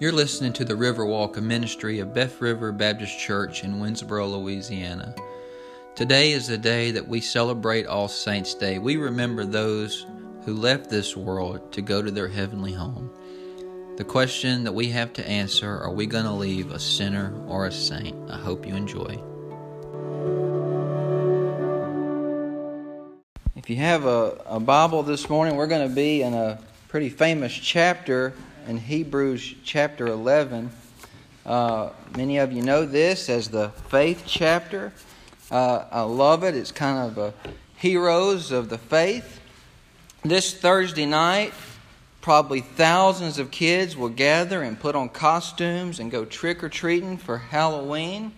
You're listening to the Riverwalk, a ministry of Beth River Baptist Church in Winnsboro, Louisiana. Today is the day that we celebrate All Saints' Day. We remember those who left this world to go to their heavenly home. The question that we have to answer are we going to leave a sinner or a saint? I hope you enjoy. If you have a, a Bible this morning, we're going to be in a pretty famous chapter in Hebrews chapter 11. Uh, many of you know this as the faith chapter. Uh, I love it. It's kind of a heroes of the faith. This Thursday night, probably thousands of kids will gather and put on costumes and go trick or treating for Halloween.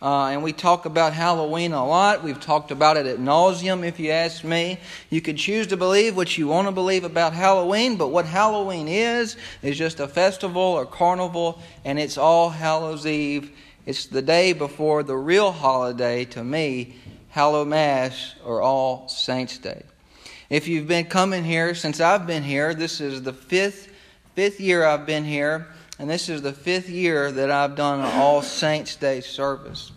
Uh, and we talk about Halloween a lot. We've talked about it ad nauseam, if you ask me. You can choose to believe what you want to believe about Halloween, but what Halloween is, is just a festival or carnival, and it's all Hallows Eve. It's the day before the real holiday, to me, Hallowmas or All Saints' Day. If you've been coming here since I've been here, this is the fifth, fifth year I've been here. And this is the fifth year that I've done an All Saints Day service.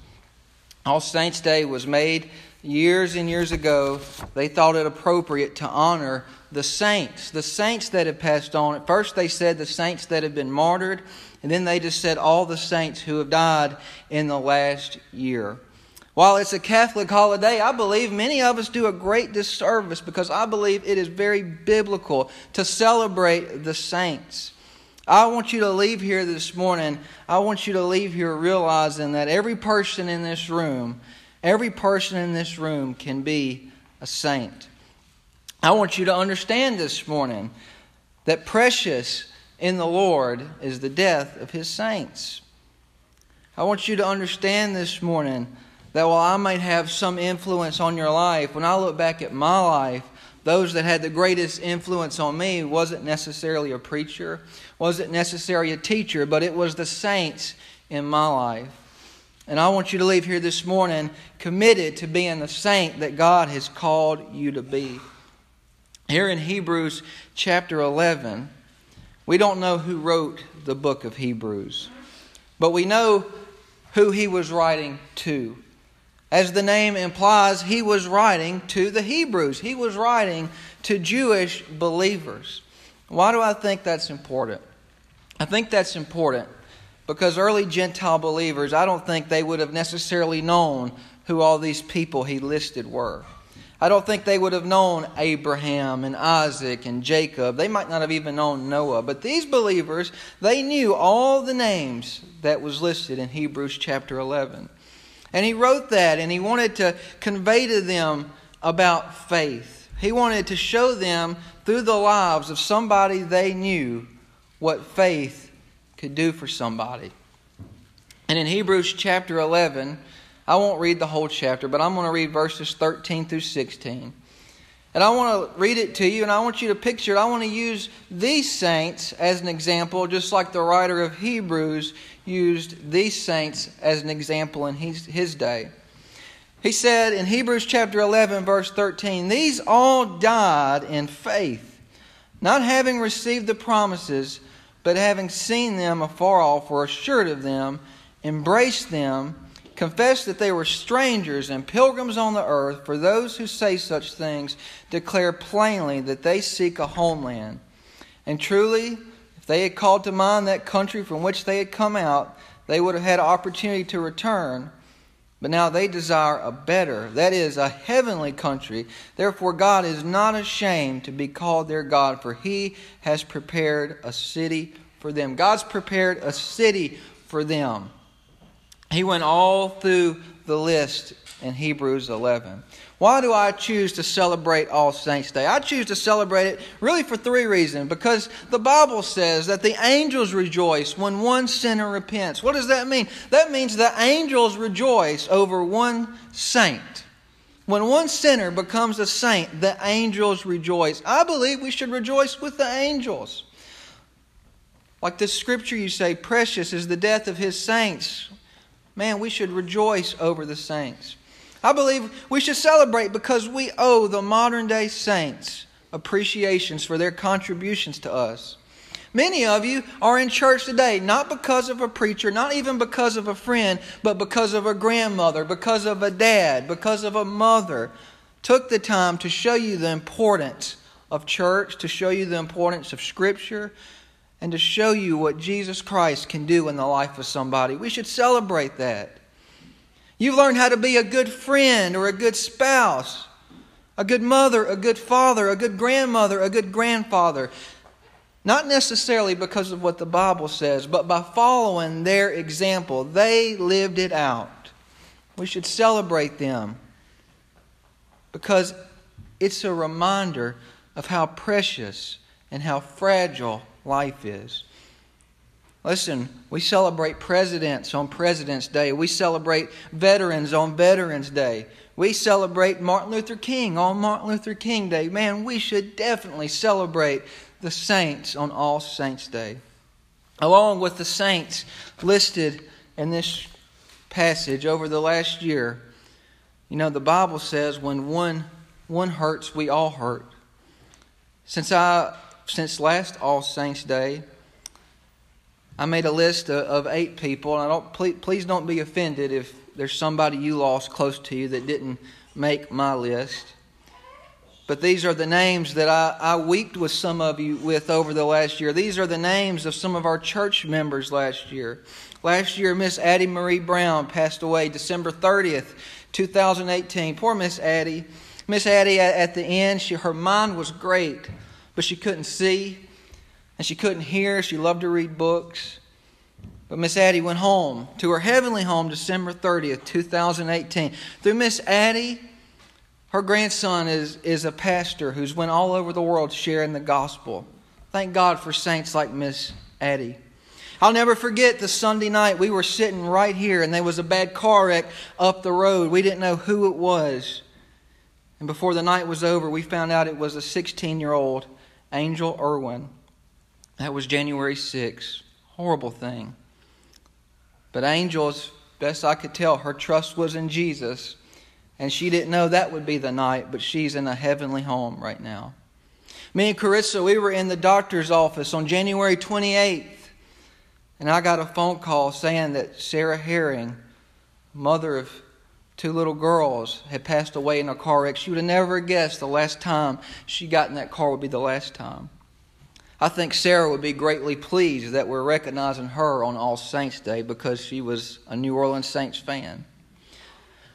All Saints Day was made years and years ago. They thought it appropriate to honor the saints, the saints that had passed on. At first, they said the saints that had been martyred, and then they just said all the saints who have died in the last year. While it's a Catholic holiday, I believe many of us do a great disservice because I believe it is very biblical to celebrate the saints. I want you to leave here this morning. I want you to leave here realizing that every person in this room, every person in this room can be a saint. I want you to understand this morning that precious in the Lord is the death of his saints. I want you to understand this morning that while I might have some influence on your life, when I look back at my life, those that had the greatest influence on me wasn't necessarily a preacher, wasn't necessarily a teacher, but it was the saints in my life. And I want you to leave here this morning committed to being the saint that God has called you to be. Here in Hebrews chapter 11, we don't know who wrote the book of Hebrews, but we know who he was writing to. As the name implies, he was writing to the Hebrews. He was writing to Jewish believers. Why do I think that's important? I think that's important because early Gentile believers, I don't think they would have necessarily known who all these people he listed were. I don't think they would have known Abraham and Isaac and Jacob. They might not have even known Noah. But these believers, they knew all the names that was listed in Hebrews chapter 11. And he wrote that and he wanted to convey to them about faith. He wanted to show them through the lives of somebody they knew what faith could do for somebody. And in Hebrews chapter 11, I won't read the whole chapter, but I'm going to read verses 13 through 16. And I want to read it to you, and I want you to picture it. I want to use these saints as an example, just like the writer of Hebrews used these saints as an example in his, his day. He said in Hebrews chapter 11, verse 13, These all died in faith, not having received the promises, but having seen them afar off, were assured of them, embraced them confess that they were strangers and pilgrims on the earth, for those who say such things declare plainly that they seek a homeland. And truly, if they had called to mind that country from which they had come out, they would have had opportunity to return. But now they desire a better, that is, a heavenly country. Therefore, God is not ashamed to be called their God, for He has prepared a city for them. God's prepared a city for them. He went all through the list in Hebrews 11. Why do I choose to celebrate All Saints' Day? I choose to celebrate it really for three reasons. Because the Bible says that the angels rejoice when one sinner repents. What does that mean? That means the angels rejoice over one saint. When one sinner becomes a saint, the angels rejoice. I believe we should rejoice with the angels. Like this scripture you say, precious is the death of his saints. Man, we should rejoice over the saints. I believe we should celebrate because we owe the modern day saints appreciations for their contributions to us. Many of you are in church today not because of a preacher, not even because of a friend, but because of a grandmother, because of a dad, because of a mother. Took the time to show you the importance of church, to show you the importance of Scripture, and to show you what Jesus Christ can do in the life of somebody. We should celebrate that. You've learned how to be a good friend or a good spouse, a good mother, a good father, a good grandmother, a good grandfather. Not necessarily because of what the Bible says, but by following their example. They lived it out. We should celebrate them because it's a reminder of how precious and how fragile life is. Listen, we celebrate presidents on President's Day. We celebrate veterans on Veterans Day. We celebrate Martin Luther King on Martin Luther King Day. Man, we should definitely celebrate the saints on All Saints' Day. Along with the saints listed in this passage over the last year, you know, the Bible says when one, one hurts, we all hurt. Since I since last All Saints Day, I made a list of, eight people, and I don't please, please don't be offended if there's somebody you lost close to you that didn't make my list. But these are the names that I, I wept with some of you with over the last year. These are the names of some of our church members last year. Last year, Miss Addie Marie Brown passed away December 30th, 2018. Poor Miss Addie. Miss Addie, at the end, she, her mind was great, but she couldn't see and she couldn't hear. She loved to read books. But Miss Addie went home to her heavenly home December 30th, 2018. Through Miss Addie, her grandson is, is a pastor who's went all over the world sharing the gospel. Thank God for saints like Miss Addie. I'll never forget the Sunday night we were sitting right here and there was a bad car wreck up the road. We didn't know who it was. And before the night was over, we found out it was a 16 year old Angel Irwin. That was January 6th. Horrible thing. But Angel, as best I could tell, her trust was in Jesus. And she didn't know that would be the night, but she's in a heavenly home right now. Me and Carissa, we were in the doctor's office on January 28th. And I got a phone call saying that Sarah Herring, mother of two little girls had passed away in a car wreck. She would have never guessed the last time she got in that car would be the last time. I think Sarah would be greatly pleased that we're recognizing her on All Saints Day because she was a New Orleans Saints fan.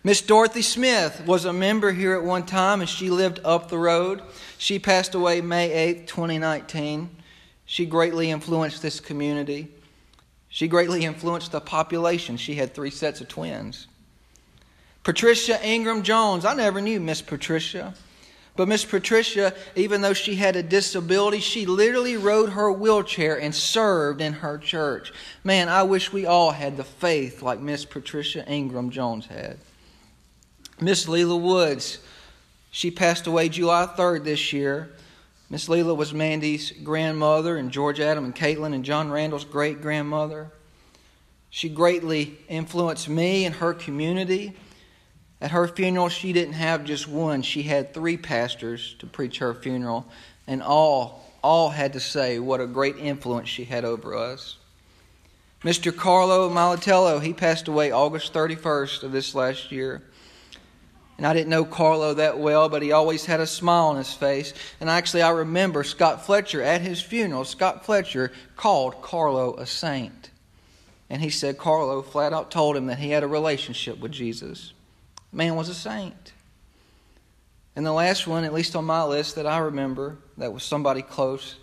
Miss Dorothy Smith was a member here at one time and she lived up the road. She passed away May 8, 2019. She greatly influenced this community. She greatly influenced the population. She had three sets of twins. Patricia Ingram Jones. I never knew Miss Patricia. But Miss Patricia, even though she had a disability, she literally rode her wheelchair and served in her church. Man, I wish we all had the faith like Miss Patricia Ingram Jones had. Miss Leela Woods, she passed away July 3rd this year. Miss Leela was Mandy's grandmother and George Adam and Caitlin and John Randall's great grandmother. She greatly influenced me and her community. At her funeral, she didn't have just one, she had three pastors to preach her funeral, and all, all had to say what a great influence she had over us. Mr. Carlo Malatello, he passed away August 31st of this last year. And I didn't know Carlo that well, but he always had a smile on his face. And actually, I remember Scott Fletcher at his funeral, Scott Fletcher called Carlo a saint. And he said Carlo flat out told him that he had a relationship with Jesus man was a saint. And the last one, at least on my list that I remember, that was somebody close,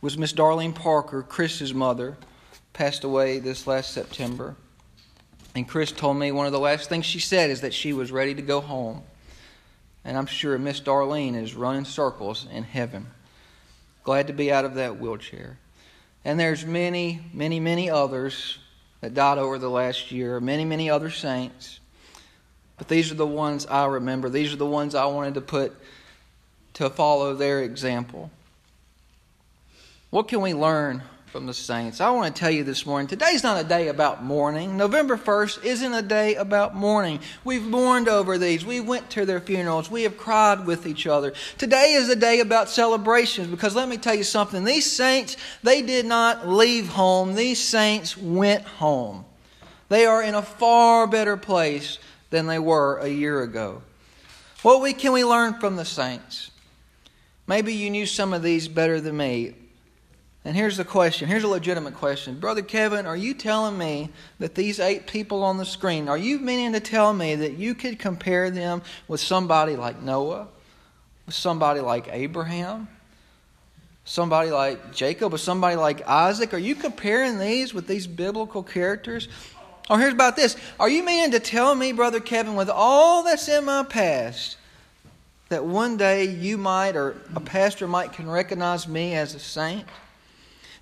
was Miss Darlene Parker, Chris's mother, passed away this last September. And Chris told me one of the last things she said is that she was ready to go home. And I'm sure Miss Darlene is running circles in heaven. Glad to be out of that wheelchair. And there's many, many, many others that died over the last year, many, many other saints. But these are the ones I remember. These are the ones I wanted to put to follow their example. What can we learn from the saints. I want to tell you this morning today's not a day about mourning. November 1st isn't a day about mourning. We've mourned over these. We went to their funerals. We have cried with each other. Today is a day about celebrations because let me tell you something. These saints, they did not leave home, these saints went home. They are in a far better place than they were a year ago. What we, can we learn from the saints? Maybe you knew some of these better than me. And here's the question. Here's a legitimate question. Brother Kevin, are you telling me that these eight people on the screen, are you meaning to tell me that you could compare them with somebody like Noah, with somebody like Abraham, somebody like Jacob, or somebody like Isaac? Are you comparing these with these biblical characters? Or here's about this. Are you meaning to tell me, Brother Kevin, with all that's in my past, that one day you might or a pastor might can recognize me as a saint?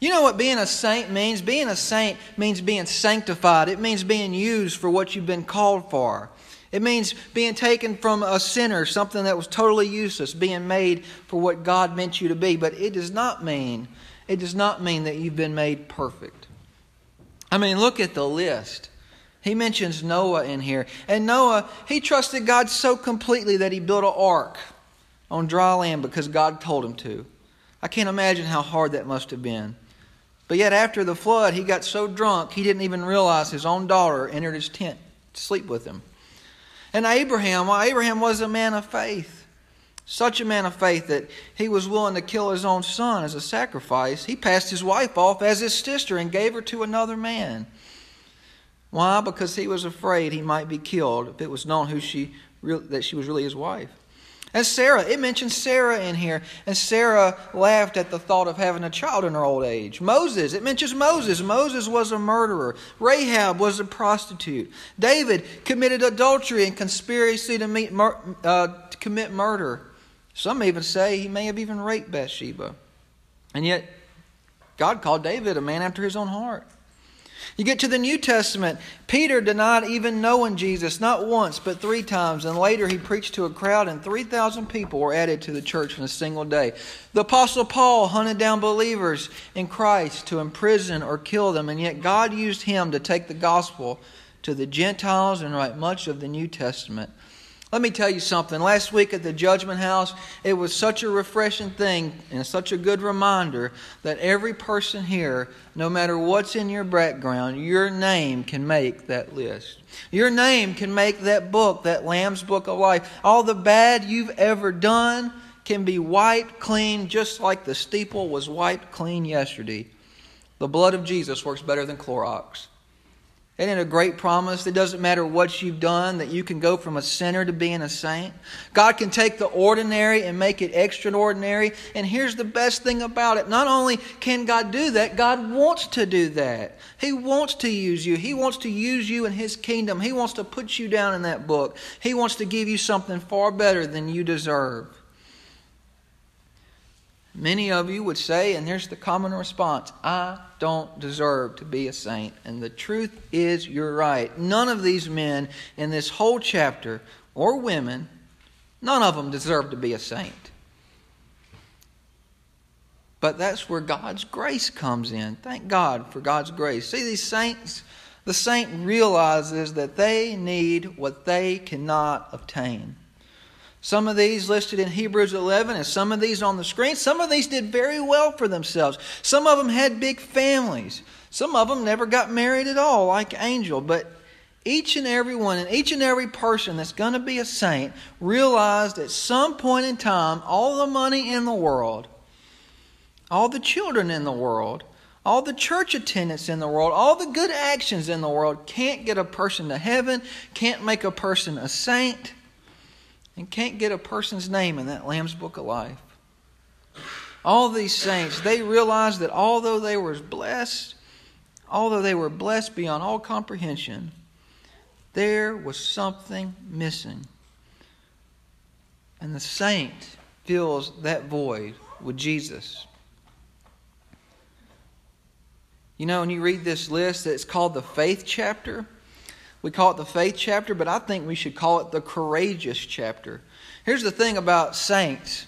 You know what being a saint means? Being a saint means being sanctified. It means being used for what you've been called for. It means being taken from a sinner, something that was totally useless, being made for what God meant you to be. But it does not mean, it does not mean that you've been made perfect. I mean, look at the list. He mentions Noah in here. And Noah, he trusted God so completely that he built an ark on dry land because God told him to. I can't imagine how hard that must have been. But yet, after the flood, he got so drunk he didn't even realize his own daughter entered his tent to sleep with him. And Abraham, well, Abraham was a man of faith. Such a man of faith that he was willing to kill his own son as a sacrifice. He passed his wife off as his sister and gave her to another man. Why? Because he was afraid he might be killed if it was known who she that she was really his wife. And Sarah, it mentions Sarah in here. And Sarah laughed at the thought of having a child in her old age. Moses, it mentions Moses. Moses was a murderer. Rahab was a prostitute. David committed adultery and conspiracy to, meet, uh, to commit murder. Some even say he may have even raped Bathsheba. And yet, God called David a man after his own heart. You get to the New Testament, Peter denied even knowing Jesus, not once, but three times. And later he preached to a crowd, and 3,000 people were added to the church in a single day. The Apostle Paul hunted down believers in Christ to imprison or kill them, and yet God used him to take the gospel to the Gentiles and write much of the New Testament. Let me tell you something. Last week at the Judgment House, it was such a refreshing thing and such a good reminder that every person here, no matter what's in your background, your name can make that list. Your name can make that book, that Lamb's Book of Life. All the bad you've ever done can be wiped clean, just like the steeple was wiped clean yesterday. The blood of Jesus works better than Clorox. Isn't it a great promise? It doesn't matter what you've done, that you can go from a sinner to being a saint. God can take the ordinary and make it extraordinary. And here's the best thing about it not only can God do that, God wants to do that. He wants to use you. He wants to use you in His kingdom. He wants to put you down in that book. He wants to give you something far better than you deserve. Many of you would say, and here's the common response I don't deserve to be a saint. And the truth is, you're right. None of these men in this whole chapter, or women, none of them deserve to be a saint. But that's where God's grace comes in. Thank God for God's grace. See, these saints, the saint realizes that they need what they cannot obtain. Some of these listed in Hebrews 11 and some of these on the screen. Some of these did very well for themselves. Some of them had big families. Some of them never got married at all, like Angel. But each and every one and each and every person that's going to be a saint realized at some point in time all the money in the world, all the children in the world, all the church attendance in the world, all the good actions in the world can't get a person to heaven, can't make a person a saint and can't get a person's name in that Lamb's Book of Life. All these saints, they realized that although they were blessed, although they were blessed beyond all comprehension, there was something missing. And the saint fills that void with Jesus. You know, when you read this list, it's called the faith chapter. We call it the faith chapter, but I think we should call it the courageous chapter. Here's the thing about saints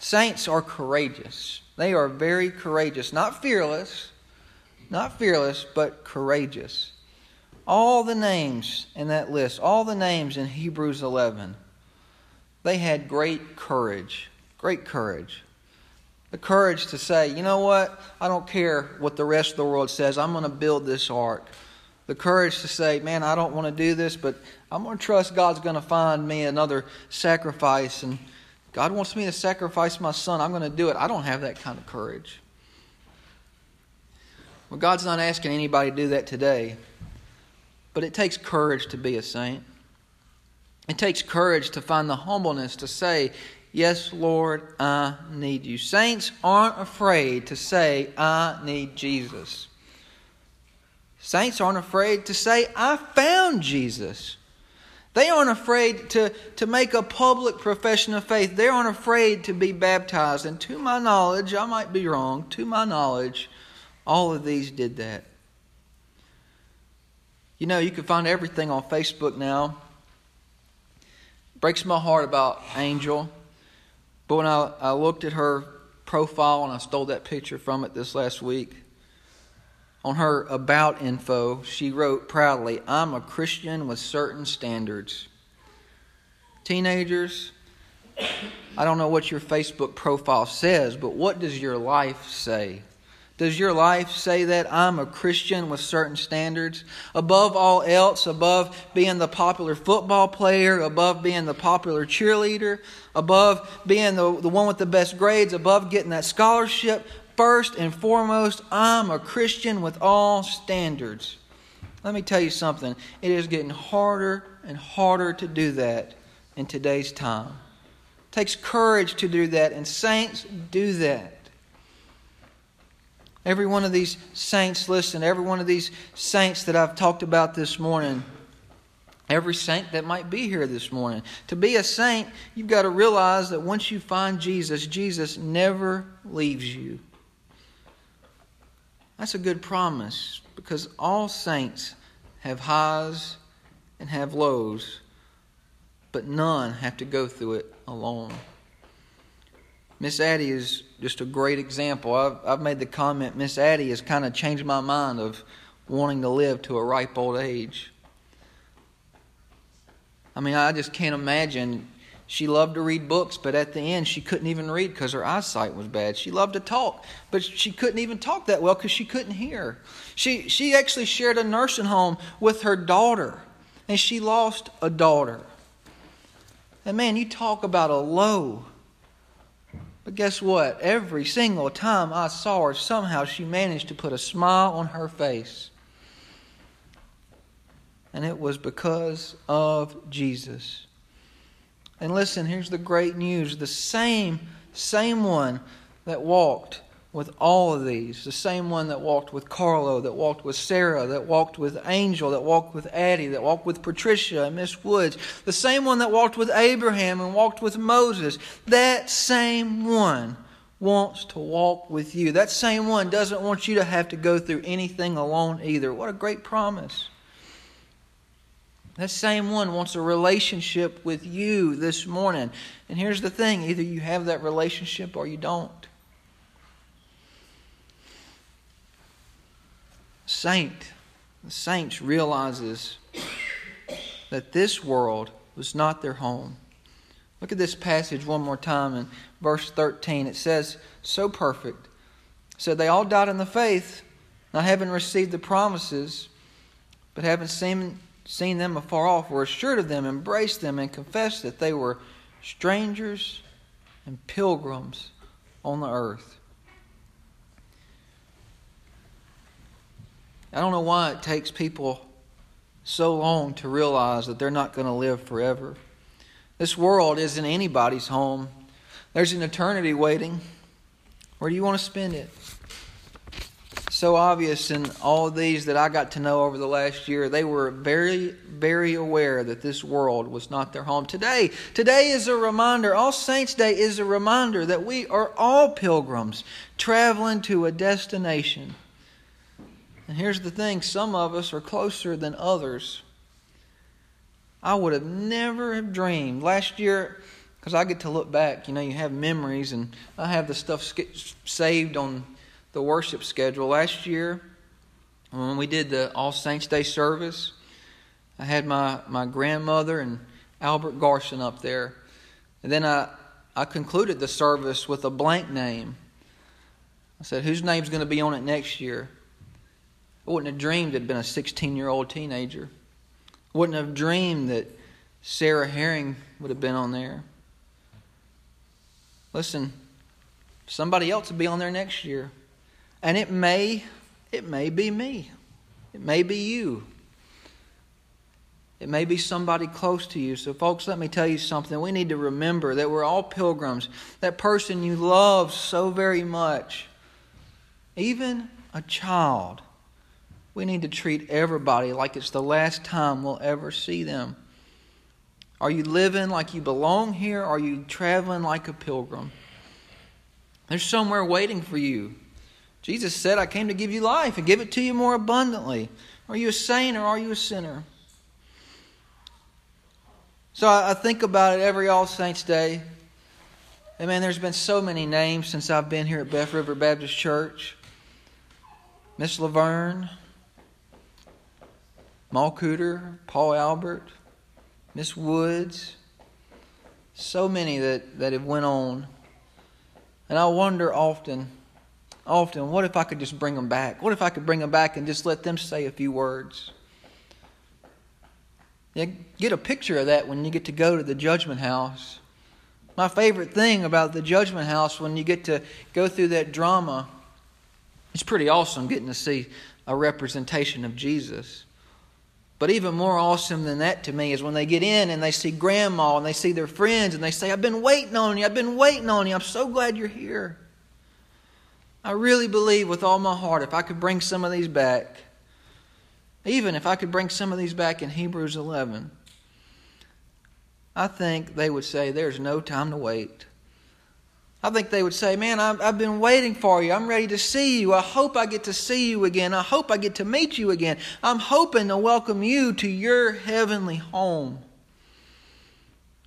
saints are courageous. They are very courageous, not fearless, Not fearless, but courageous. All the names in that list, all the names in Hebrews 11, they had great courage. Great courage. The courage to say, you know what? I don't care what the rest of the world says. I'm going to build this ark. The courage to say, man, I don't want to do this, but I'm going to trust God's going to find me another sacrifice. And God wants me to sacrifice my son. I'm going to do it. I don't have that kind of courage. Well, God's not asking anybody to do that today. But it takes courage to be a saint. It takes courage to find the humbleness to say, Yes, Lord, I need you. Saints aren't afraid to say, I need Jesus. Saints aren't afraid to say, I found Jesus. They aren't afraid to, to make a public profession of faith. They aren't afraid to be baptized. And to my knowledge, I might be wrong, to my knowledge, all of these did that. You know, you can find everything on Facebook now. Breaks my heart about Angel. But when I, I looked at her profile and I stole that picture from it this last week, on her about info, she wrote proudly, I'm a Christian with certain standards. Teenagers, I don't know what your Facebook profile says, but what does your life say? Does your life say that I'm a Christian with certain standards? Above all else, above being the popular football player, above being the popular cheerleader, above being the, the one with the best grades, above getting that scholarship, first and foremost, I'm a Christian with all standards. Let me tell you something. It is getting harder and harder to do that in today's time. It takes courage to do that, and saints do that. Every one of these saints, listen, every one of these saints that I've talked about this morning, every saint that might be here this morning. To be a saint, you've got to realize that once you find Jesus, Jesus never leaves you. That's a good promise because all saints have highs and have lows, but none have to go through it alone. Miss Addie is just a great example. I've, I've made the comment Miss Addie has kind of changed my mind of wanting to live to a ripe old age. I mean, I just can't imagine. She loved to read books, but at the end, she couldn't even read because her eyesight was bad. She loved to talk, but she couldn't even talk that well because she couldn't hear. She, she actually shared a nursing home with her daughter, and she lost a daughter. And man, you talk about a low but guess what? Every single time I saw her, somehow she managed to put a smile on her face. And it was because of Jesus. And listen, here's the great news. The same, same one that walked with all of these. The same one that walked with Carlo, that walked with Sarah, that walked with Angel, that walked with Addie, that walked with Patricia and Miss Woods. The same one that walked with Abraham and walked with Moses. That same one wants to walk with you. That same one doesn't want you to have to go through anything alone either. What a great promise. That same one wants a relationship with you this morning. And here's the thing either you have that relationship or you don't. saint, the saints realizes that this world was not their home. Look at this passage one more time in verse 13. It says, so perfect. So they all died in the faith, not having received the promises, but having seen, seen them afar off, were assured of them, embraced them, and confessed that they were strangers and pilgrims on the earth. I don't know why it takes people so long to realize that they're not going to live forever. This world isn't anybody's home. There's an eternity waiting. Where do you want to spend it? So obvious in all these that I got to know over the last year, they were very, very aware that this world was not their home. Today, today is a reminder, All Saints' Day is a reminder that we are all pilgrims traveling to a destination. And here's the thing some of us are closer than others. I would have never have dreamed. Last year, because I get to look back, you know, you have memories, and I have the stuff saved on the worship schedule. Last year, When we did the All Saints Day service, I had my, my grandmother and Albert Garson up there. And then I, I concluded the service with a blank name. I said, Whose name's going to be on it next year? I wouldn't have dreamed it'd been a 16 year old teenager. I wouldn't have dreamed that Sarah Herring would have been on there. Listen, somebody else will be on there next year. And it may, it may be me. It may be you. It may be somebody close to you. So, folks, let me tell you something. We need to remember that we're all pilgrims. That person you love so very much, even a child, we need to treat everybody like it's the last time we'll ever see them. Are you living like you belong here? Are you traveling like a pilgrim? There's somewhere waiting for you. Jesus said, I came to give you life and give it to you more abundantly. Are you a saint or are you a sinner? So I think about it every All Saints Day. And man, there's been so many names since I've been here at Beth River Baptist Church. Miss Laverne, Maul Cooter, Paul Albert, Miss Woods, so many that, that have went on. And I wonder often, often, what if I could just bring them back? What if I could bring them back and just let them say a few words? Get a picture of that when you get to go to the judgment house. My favorite thing about the judgment house when you get to go through that drama, it's pretty awesome getting to see a representation of Jesus. But even more awesome than that to me is when they get in and they see grandma and they see their friends and they say, I've been waiting on you, I've been waiting on you, I'm so glad you're here. I really believe with all my heart if I could bring some of these back, even if I could bring some of these back in Hebrews 11, I think they would say, There's no time to wait. I think they would say, Man, I've, been waiting for you. I'm ready to see you. I hope I get to see you again. I hope I get to meet you again. I'm hoping to welcome you to your heavenly home.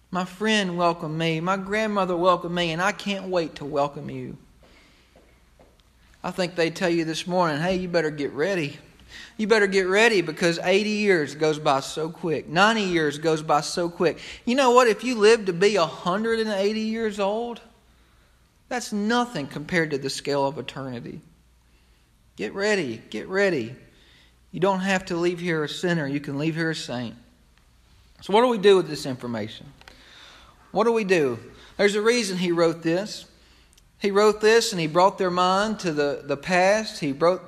My friend welcomed me. My grandmother welcomed me, and I can't wait to welcome you. I think they tell you this morning, hey, you better get ready. You better get ready because 80 years goes by so quick. 90 years goes by so quick. You know what? If you live to be 180 years old, that's nothing compared to the scale of eternity. Get ready. Get ready. You don't have to leave here a sinner, you can leave here a saint. So, what do we do with this information? What do we do? There's a reason he wrote this. He wrote this and he brought their mind to the, the past. He brought,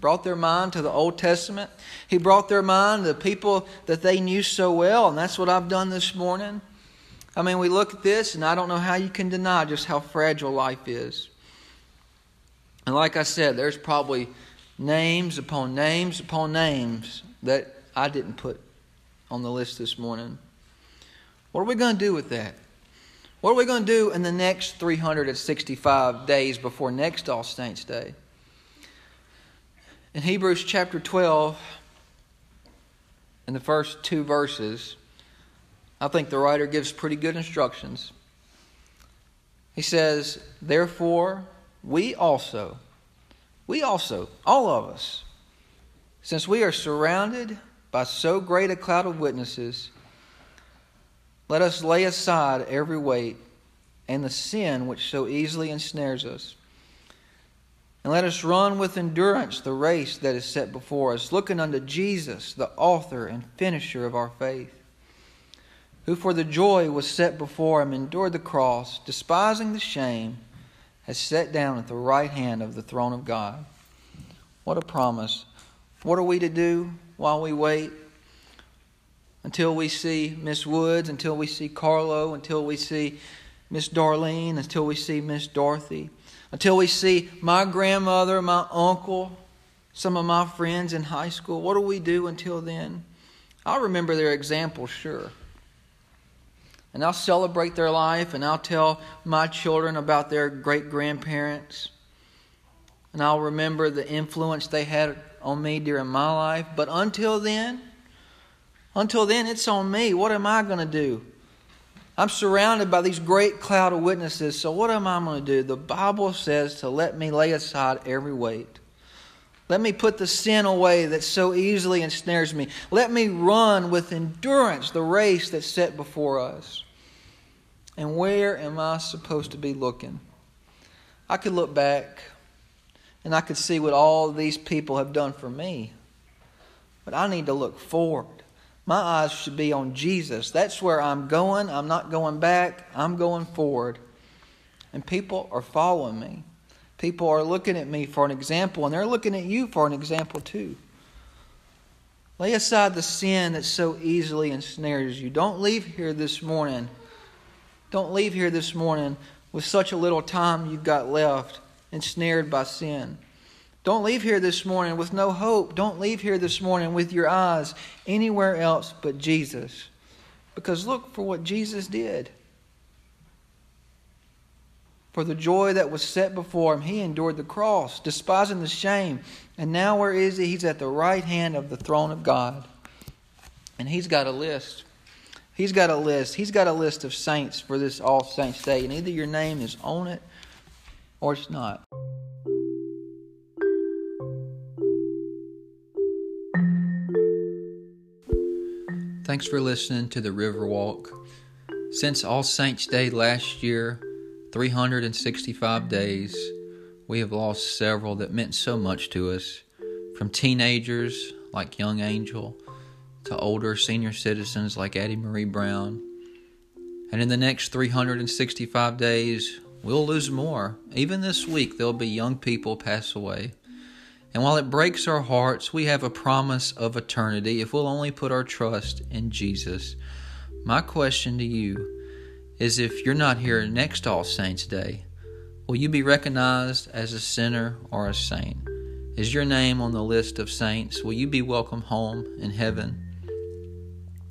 brought their mind to the Old Testament. He brought their mind to the people that they knew so well, and that's what I've done this morning. I mean, we look at this, and I don't know how you can deny just how fragile life is. And like I said, there's probably names upon names upon names that I didn't put on the list this morning. What are we going to do with that? What are we going to do in the next 365 days before next All Saints' Day? In Hebrews chapter 12, in the first two verses, I think the writer gives pretty good instructions. He says, Therefore, we also, we also, all of us, since we are surrounded by so great a cloud of witnesses, let us lay aside every weight and the sin which so easily ensnares us. And let us run with endurance the race that is set before us, looking unto Jesus, the author and finisher of our faith who for the joy was set before him endured the cross, despising the shame, has sat down at the right hand of the throne of God. What a promise. What are we to do while we wait? Until we see Miss Woods, until we see Carlo, until we see Miss Darlene, until we see Miss Dorothy, until we see my grandmother, my uncle, some of my friends in high school. What do we do until then? I'll remember their example, sure and I'll celebrate their life and I'll tell my children about their great grandparents. And I'll remember the influence they had on me during my life. But until then, until then, it's on me. What am I going to do? I'm surrounded by these great cloud of witnesses. So what am I going to do? The Bible says to let me lay aside every weight. Let me put the sin away that so easily ensnares me. Let me run with endurance the race that's set before us. And where am I supposed to be looking? I could look back and I could see what all these people have done for me. But I need to look forward. My eyes should be on Jesus. That's where I'm going. I'm not going back, I'm going forward. And people are following me. People are looking at me for an example, and they're looking at you for an example too. Lay aside the sin that so easily ensnares you. Don't leave here this morning. Don't leave here this morning with such a little time you've got left, ensnared by sin. Don't leave here this morning with no hope. Don't leave here this morning with your eyes anywhere else but Jesus. Because look for what Jesus did. For the joy that was set before him, he endured the cross, despising the shame. And now, where is he? He's at the right hand of the throne of God. And he's got a list. He's got a list. He's got a list of saints for this All Saints Day. And either your name is on it or it's not. Thanks for listening to the Riverwalk. Since All Saints Day last year, 365 days, we have lost several that meant so much to us. From teenagers like Young Angel to older senior citizens like Addie Marie Brown. And in the next 365 days, we'll lose more. Even this week, there'll be young people pass away. And while it breaks our hearts, we have a promise of eternity if we'll only put our trust in Jesus. My question to you is if you're not here next All Saints Day, will you be recognized as a sinner or a saint? Is your name on the list of saints? Will you be welcome home in heaven?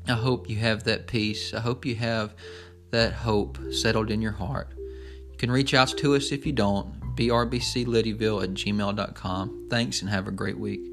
I hope you have that peace. I hope you have that hope settled in your heart. You can reach out to us if you don't brbclittyville at gmail.com. Thanks and have a great week.